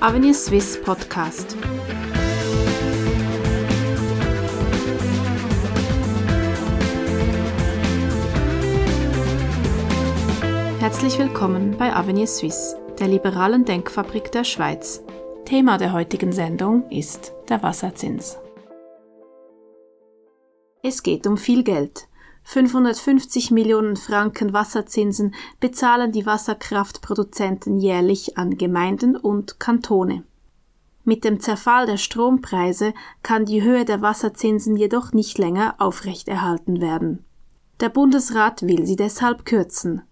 Avenir Swiss Podcast. Herzlich willkommen bei Avenir Suisse, der liberalen Denkfabrik der Schweiz. Thema der heutigen Sendung ist der Wasserzins. Es geht um viel Geld. 550 Millionen Franken Wasserzinsen bezahlen die Wasserkraftproduzenten jährlich an Gemeinden und Kantone. Mit dem Zerfall der Strompreise kann die Höhe der Wasserzinsen jedoch nicht länger aufrechterhalten werden. Der Bundesrat will sie deshalb kürzen.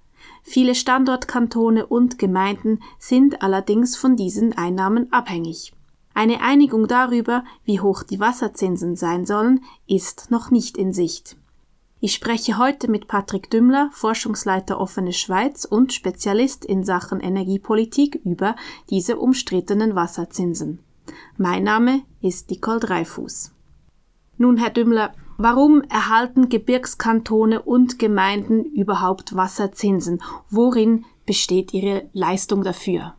Viele Standortkantone und Gemeinden sind allerdings von diesen Einnahmen abhängig. Eine Einigung darüber, wie hoch die Wasserzinsen sein sollen, ist noch nicht in Sicht. Ich spreche heute mit Patrick Dümmler, Forschungsleiter Offene Schweiz und Spezialist in Sachen Energiepolitik über diese umstrittenen Wasserzinsen. Mein Name ist Nicole Dreifuß. Nun, Herr Dümmler, warum erhalten Gebirgskantone und Gemeinden überhaupt Wasserzinsen? Worin besteht Ihre Leistung dafür?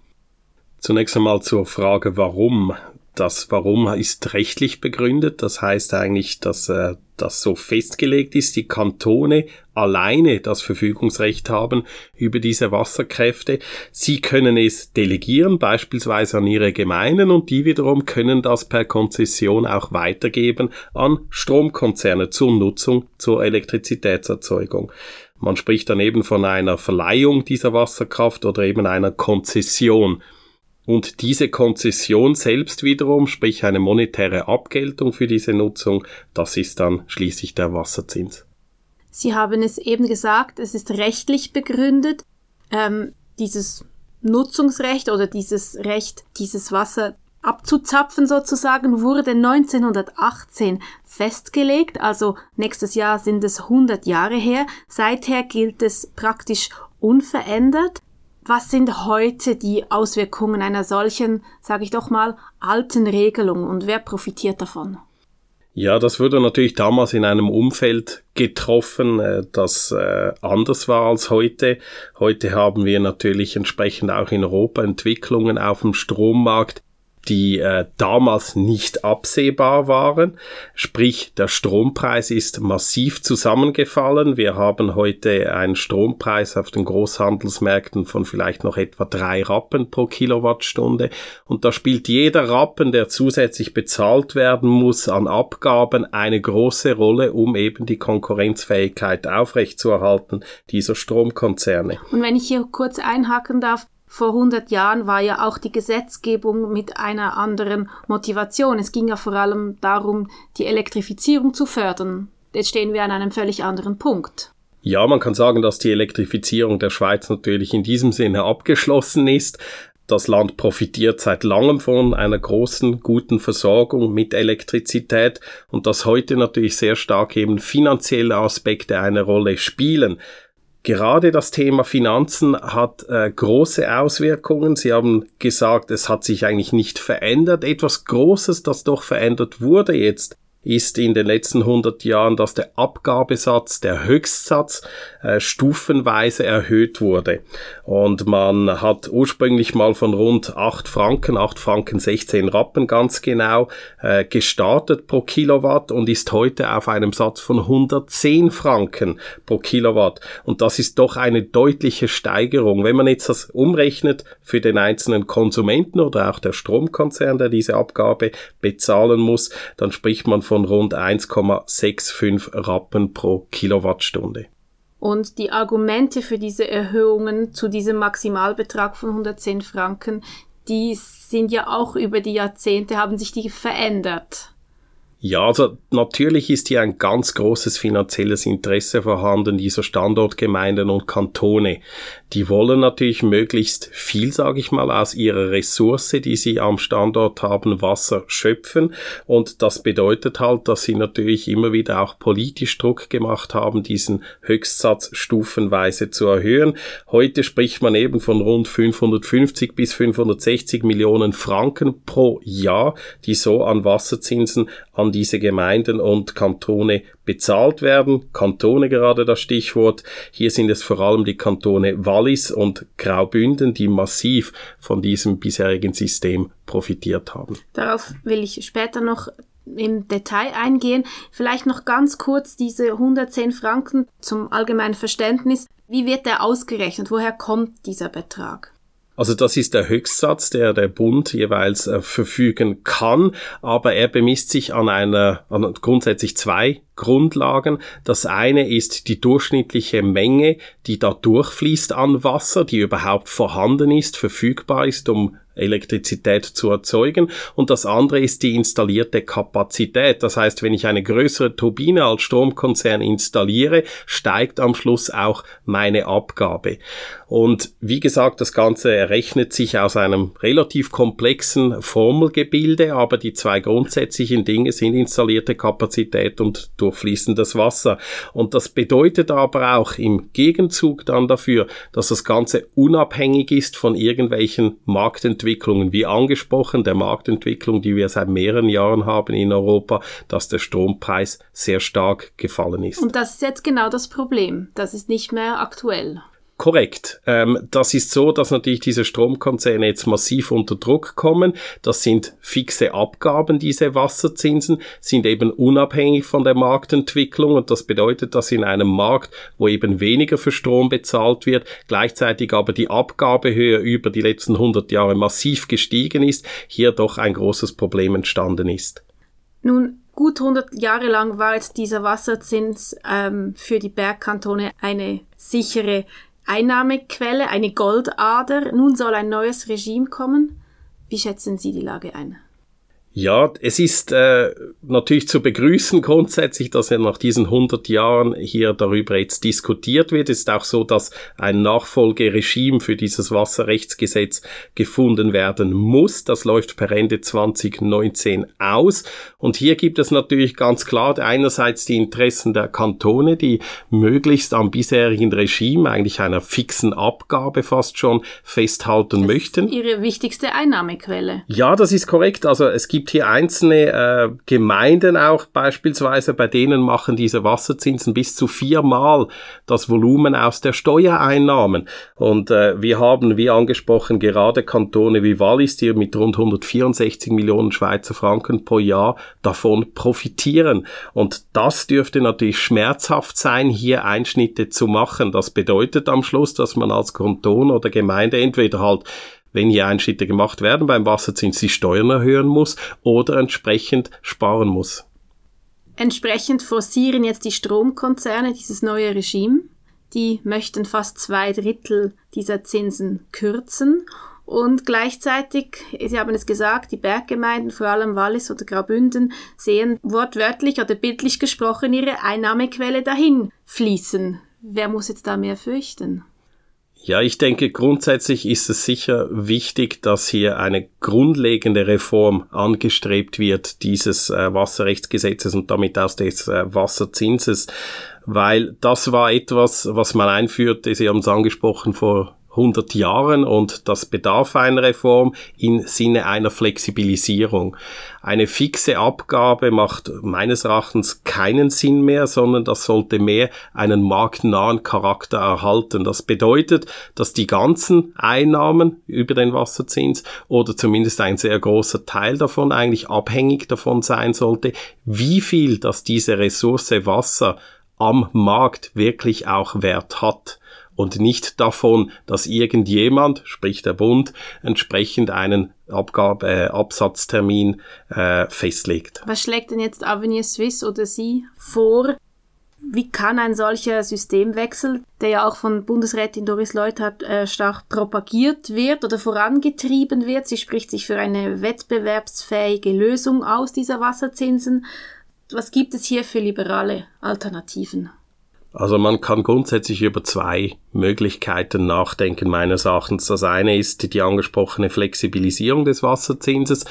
Zunächst einmal zur Frage, warum. Das Warum ist rechtlich begründet. Das heißt eigentlich, dass äh, das so festgelegt ist, die Kantone alleine das Verfügungsrecht haben über diese Wasserkräfte. Sie können es delegieren, beispielsweise an ihre Gemeinden, und die wiederum können das per Konzession auch weitergeben an Stromkonzerne zur Nutzung, zur Elektrizitätserzeugung. Man spricht dann eben von einer Verleihung dieser Wasserkraft oder eben einer Konzession. Und diese Konzession selbst wiederum, sprich eine monetäre Abgeltung für diese Nutzung, das ist dann schließlich der Wasserzins. Sie haben es eben gesagt, es ist rechtlich begründet. Ähm, dieses Nutzungsrecht oder dieses Recht, dieses Wasser abzuzapfen sozusagen, wurde 1918 festgelegt. Also nächstes Jahr sind es 100 Jahre her. Seither gilt es praktisch unverändert. Was sind heute die Auswirkungen einer solchen, sage ich doch mal, alten Regelung und wer profitiert davon? Ja, das wurde natürlich damals in einem Umfeld getroffen, äh, das äh, anders war als heute. Heute haben wir natürlich entsprechend auch in Europa Entwicklungen auf dem Strommarkt, die äh, damals nicht absehbar waren. Sprich, der Strompreis ist massiv zusammengefallen. Wir haben heute einen Strompreis auf den Großhandelsmärkten von vielleicht noch etwa drei Rappen pro Kilowattstunde. Und da spielt jeder Rappen, der zusätzlich bezahlt werden muss an Abgaben, eine große Rolle, um eben die Konkurrenzfähigkeit aufrechtzuerhalten dieser Stromkonzerne. Und wenn ich hier kurz einhaken darf, vor 100 Jahren war ja auch die Gesetzgebung mit einer anderen Motivation. Es ging ja vor allem darum, die Elektrifizierung zu fördern. Jetzt stehen wir an einem völlig anderen Punkt. Ja, man kann sagen, dass die Elektrifizierung der Schweiz natürlich in diesem Sinne abgeschlossen ist. Das Land profitiert seit langem von einer großen, guten Versorgung mit Elektrizität und dass heute natürlich sehr stark eben finanzielle Aspekte eine Rolle spielen. Gerade das Thema Finanzen hat äh, große Auswirkungen. Sie haben gesagt, es hat sich eigentlich nicht verändert. Etwas Großes, das doch verändert wurde jetzt, ist in den letzten 100 Jahren, dass der Abgabesatz, der Höchstsatz, äh, stufenweise erhöht wurde. Und man hat ursprünglich mal von rund 8 Franken, 8 Franken 16 Rappen ganz genau, äh, gestartet pro Kilowatt und ist heute auf einem Satz von 110 Franken pro Kilowatt. Und das ist doch eine deutliche Steigerung. Wenn man jetzt das umrechnet für den einzelnen Konsumenten oder auch der Stromkonzern, der diese Abgabe bezahlen muss, dann spricht man von von rund 1,65 Rappen pro Kilowattstunde. Und die Argumente für diese Erhöhungen zu diesem Maximalbetrag von 110 Franken, die sind ja auch über die Jahrzehnte, haben sich die verändert. Ja, also natürlich ist hier ein ganz großes finanzielles Interesse vorhanden dieser Standortgemeinden und Kantone. Die wollen natürlich möglichst viel, sage ich mal, aus ihrer Ressource, die sie am Standort haben, Wasser schöpfen. Und das bedeutet halt, dass sie natürlich immer wieder auch politisch Druck gemacht haben, diesen Höchstsatz stufenweise zu erhöhen. Heute spricht man eben von rund 550 bis 560 Millionen Franken pro Jahr, die so an Wasserzinsen an diese Gemeinden und Kantone bezahlt werden. Kantone gerade das Stichwort. Hier sind es vor allem die Kantone Wallis und Graubünden, die massiv von diesem bisherigen System profitiert haben. Darauf will ich später noch im Detail eingehen. Vielleicht noch ganz kurz diese 110 Franken zum allgemeinen Verständnis. Wie wird der ausgerechnet? Woher kommt dieser Betrag? Also das ist der Höchstsatz, der der Bund jeweils äh, verfügen kann, aber er bemisst sich an einer, an grundsätzlich zwei Grundlagen. Das eine ist die durchschnittliche Menge, die da durchfließt an Wasser, die überhaupt vorhanden ist, verfügbar ist, um Elektrizität zu erzeugen. Und das andere ist die installierte Kapazität. Das heißt, wenn ich eine größere Turbine als Stromkonzern installiere, steigt am Schluss auch meine Abgabe. Und wie gesagt, das Ganze errechnet sich aus einem relativ komplexen Formelgebilde, aber die zwei grundsätzlichen Dinge sind installierte Kapazität und durchfließendes Wasser. Und das bedeutet aber auch im Gegenzug dann dafür, dass das Ganze unabhängig ist von irgendwelchen Marktentwicklungen, wie angesprochen, der Marktentwicklung, die wir seit mehreren Jahren haben in Europa, dass der Strompreis sehr stark gefallen ist. Und das ist jetzt genau das Problem. Das ist nicht mehr aktuell. Korrekt. Ähm, das ist so, dass natürlich diese Stromkonzerne jetzt massiv unter Druck kommen. Das sind fixe Abgaben, diese Wasserzinsen, sind eben unabhängig von der Marktentwicklung und das bedeutet, dass in einem Markt, wo eben weniger für Strom bezahlt wird, gleichzeitig aber die Abgabehöhe über die letzten 100 Jahre massiv gestiegen ist, hier doch ein großes Problem entstanden ist. Nun, gut 100 Jahre lang war jetzt dieser Wasserzins ähm, für die Bergkantone eine sichere Einnahmequelle, eine Goldader. Nun soll ein neues Regime kommen. Wie schätzen Sie die Lage ein? Ja, es ist äh, natürlich zu begrüßen grundsätzlich, dass er nach diesen 100 Jahren hier darüber jetzt diskutiert wird. Es ist auch so, dass ein Nachfolgeregime für dieses Wasserrechtsgesetz gefunden werden muss. Das läuft per Ende 2019 aus. Und hier gibt es natürlich ganz klar einerseits die Interessen der Kantone, die möglichst am bisherigen Regime, eigentlich einer fixen Abgabe fast schon, festhalten das möchten. Ihre wichtigste Einnahmequelle. Ja, das ist korrekt. Also es gibt gibt hier einzelne äh, Gemeinden auch beispielsweise, bei denen machen diese Wasserzinsen bis zu viermal das Volumen aus der Steuereinnahmen. Und äh, wir haben, wie angesprochen, gerade Kantone wie Wallis, die mit rund 164 Millionen Schweizer Franken pro Jahr davon profitieren. Und das dürfte natürlich schmerzhaft sein, hier Einschnitte zu machen. Das bedeutet am Schluss, dass man als Kanton oder Gemeinde entweder halt wenn hier Einschnitte gemacht werden beim Wasserzins, die Steuern erhöhen muss oder entsprechend sparen muss. Entsprechend forcieren jetzt die Stromkonzerne dieses neue Regime. Die möchten fast zwei Drittel dieser Zinsen kürzen und gleichzeitig, Sie haben es gesagt, die Berggemeinden, vor allem Wallis oder Graubünden, sehen wortwörtlich oder bildlich gesprochen ihre Einnahmequelle dahin fließen. Wer muss jetzt da mehr fürchten? Ja, ich denke, grundsätzlich ist es sicher wichtig, dass hier eine grundlegende Reform angestrebt wird dieses äh, Wasserrechtsgesetzes und damit aus des äh, Wasserzinses, weil das war etwas, was man einführte, Sie haben es angesprochen, vor 100 Jahren und das bedarf einer Reform im Sinne einer Flexibilisierung. Eine fixe Abgabe macht meines Erachtens keinen Sinn mehr, sondern das sollte mehr einen marktnahen Charakter erhalten. Das bedeutet, dass die ganzen Einnahmen über den Wasserzins oder zumindest ein sehr großer Teil davon eigentlich abhängig davon sein sollte, wie viel das diese Ressource Wasser am Markt wirklich auch Wert hat und nicht davon, dass irgendjemand, sprich der Bund, entsprechend einen Abgabe, äh, Absatztermin äh, festlegt. Was schlägt denn jetzt Avenir Suisse oder Sie vor? Wie kann ein solcher Systemwechsel, der ja auch von Bundesrätin Doris Leuthard äh, stark propagiert wird oder vorangetrieben wird, sie spricht sich für eine wettbewerbsfähige Lösung aus dieser Wasserzinsen. Was gibt es hier für liberale Alternativen? Also man kann grundsätzlich über zwei Möglichkeiten nachdenken, meines Erachtens. Das eine ist die angesprochene Flexibilisierung des Wasserzinses,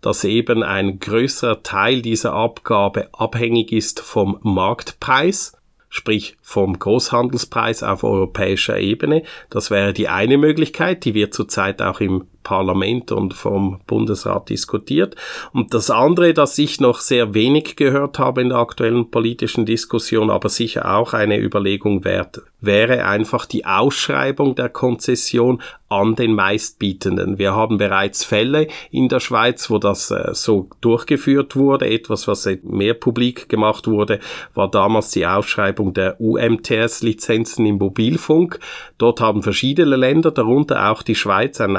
dass eben ein größerer Teil dieser Abgabe abhängig ist vom Marktpreis sprich vom Großhandelspreis auf europäischer Ebene. Das wäre die eine Möglichkeit, die wird zurzeit auch im Parlament und vom Bundesrat diskutiert. Und das andere, das ich noch sehr wenig gehört habe in der aktuellen politischen Diskussion, aber sicher auch eine Überlegung wert, wäre einfach die Ausschreibung der Konzession an den Meistbietenden. Wir haben bereits Fälle in der Schweiz, wo das äh, so durchgeführt wurde. Etwas, was mehr publik gemacht wurde, war damals die Ausschreibung der UMTS-Lizenzen im Mobilfunk. Dort haben verschiedene Länder, darunter auch die Schweiz, ein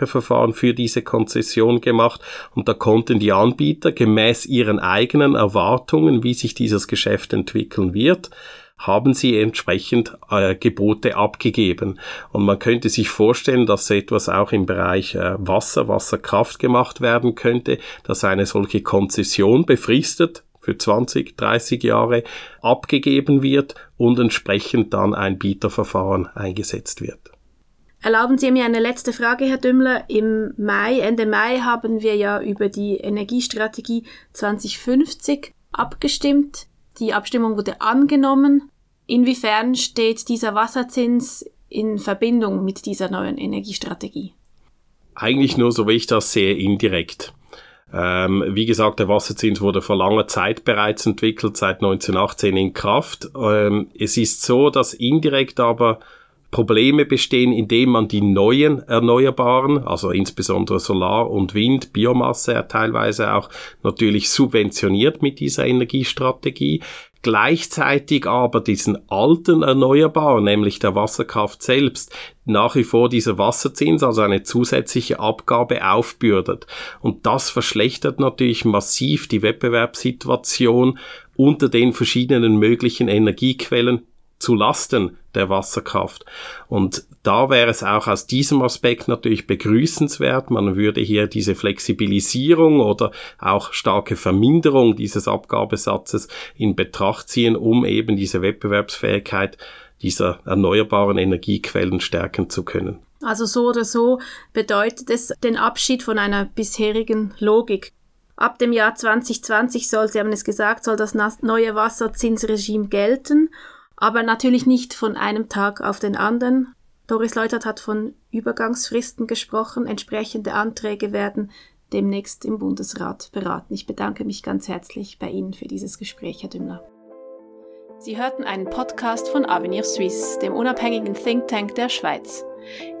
Ausschreibeverfahren für diese Konzession gemacht und da konnten die Anbieter gemäß ihren eigenen Erwartungen, wie sich dieses Geschäft entwickeln wird, haben sie entsprechend äh, Gebote abgegeben. Und man könnte sich vorstellen, dass etwas auch im Bereich äh, Wasser, Wasserkraft gemacht werden könnte, dass eine solche Konzession befristet für 20, 30 Jahre abgegeben wird und entsprechend dann ein Bieterverfahren eingesetzt wird. Erlauben Sie mir eine letzte Frage, Herr Dümmler. Im Mai, Ende Mai haben wir ja über die Energiestrategie 2050 abgestimmt. Die Abstimmung wurde angenommen. Inwiefern steht dieser Wasserzins in Verbindung mit dieser neuen Energiestrategie? Eigentlich nur, so wie ich das sehe, indirekt. Ähm, wie gesagt, der Wasserzins wurde vor langer Zeit bereits entwickelt, seit 1918 in Kraft. Ähm, es ist so, dass indirekt aber Probleme bestehen, indem man die neuen Erneuerbaren, also insbesondere Solar und Wind, Biomasse teilweise auch natürlich subventioniert mit dieser Energiestrategie gleichzeitig aber diesen alten Erneuerbaren, nämlich der Wasserkraft selbst, nach wie vor dieser Wasserzins, also eine zusätzliche Abgabe aufbürdet. Und das verschlechtert natürlich massiv die Wettbewerbssituation unter den verschiedenen möglichen Energiequellen zu Lasten der Wasserkraft. Und da wäre es auch aus diesem Aspekt natürlich begrüßenswert. Man würde hier diese Flexibilisierung oder auch starke Verminderung dieses Abgabesatzes in Betracht ziehen, um eben diese Wettbewerbsfähigkeit dieser erneuerbaren Energiequellen stärken zu können. Also so oder so bedeutet es den Abschied von einer bisherigen Logik. Ab dem Jahr 2020 soll, Sie haben es gesagt, soll das neue Wasserzinsregime gelten aber natürlich nicht von einem Tag auf den anderen. Doris Leutert hat von Übergangsfristen gesprochen. Entsprechende Anträge werden demnächst im Bundesrat beraten. Ich bedanke mich ganz herzlich bei Ihnen für dieses Gespräch, Herr Dümmler. Sie hörten einen Podcast von Avenir Suisse, dem unabhängigen Think Tank der Schweiz.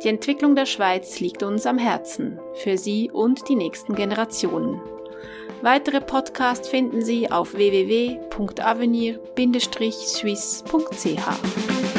Die Entwicklung der Schweiz liegt uns am Herzen, für Sie und die nächsten Generationen. Weitere Podcasts finden Sie auf www.avenir-suisse.ch.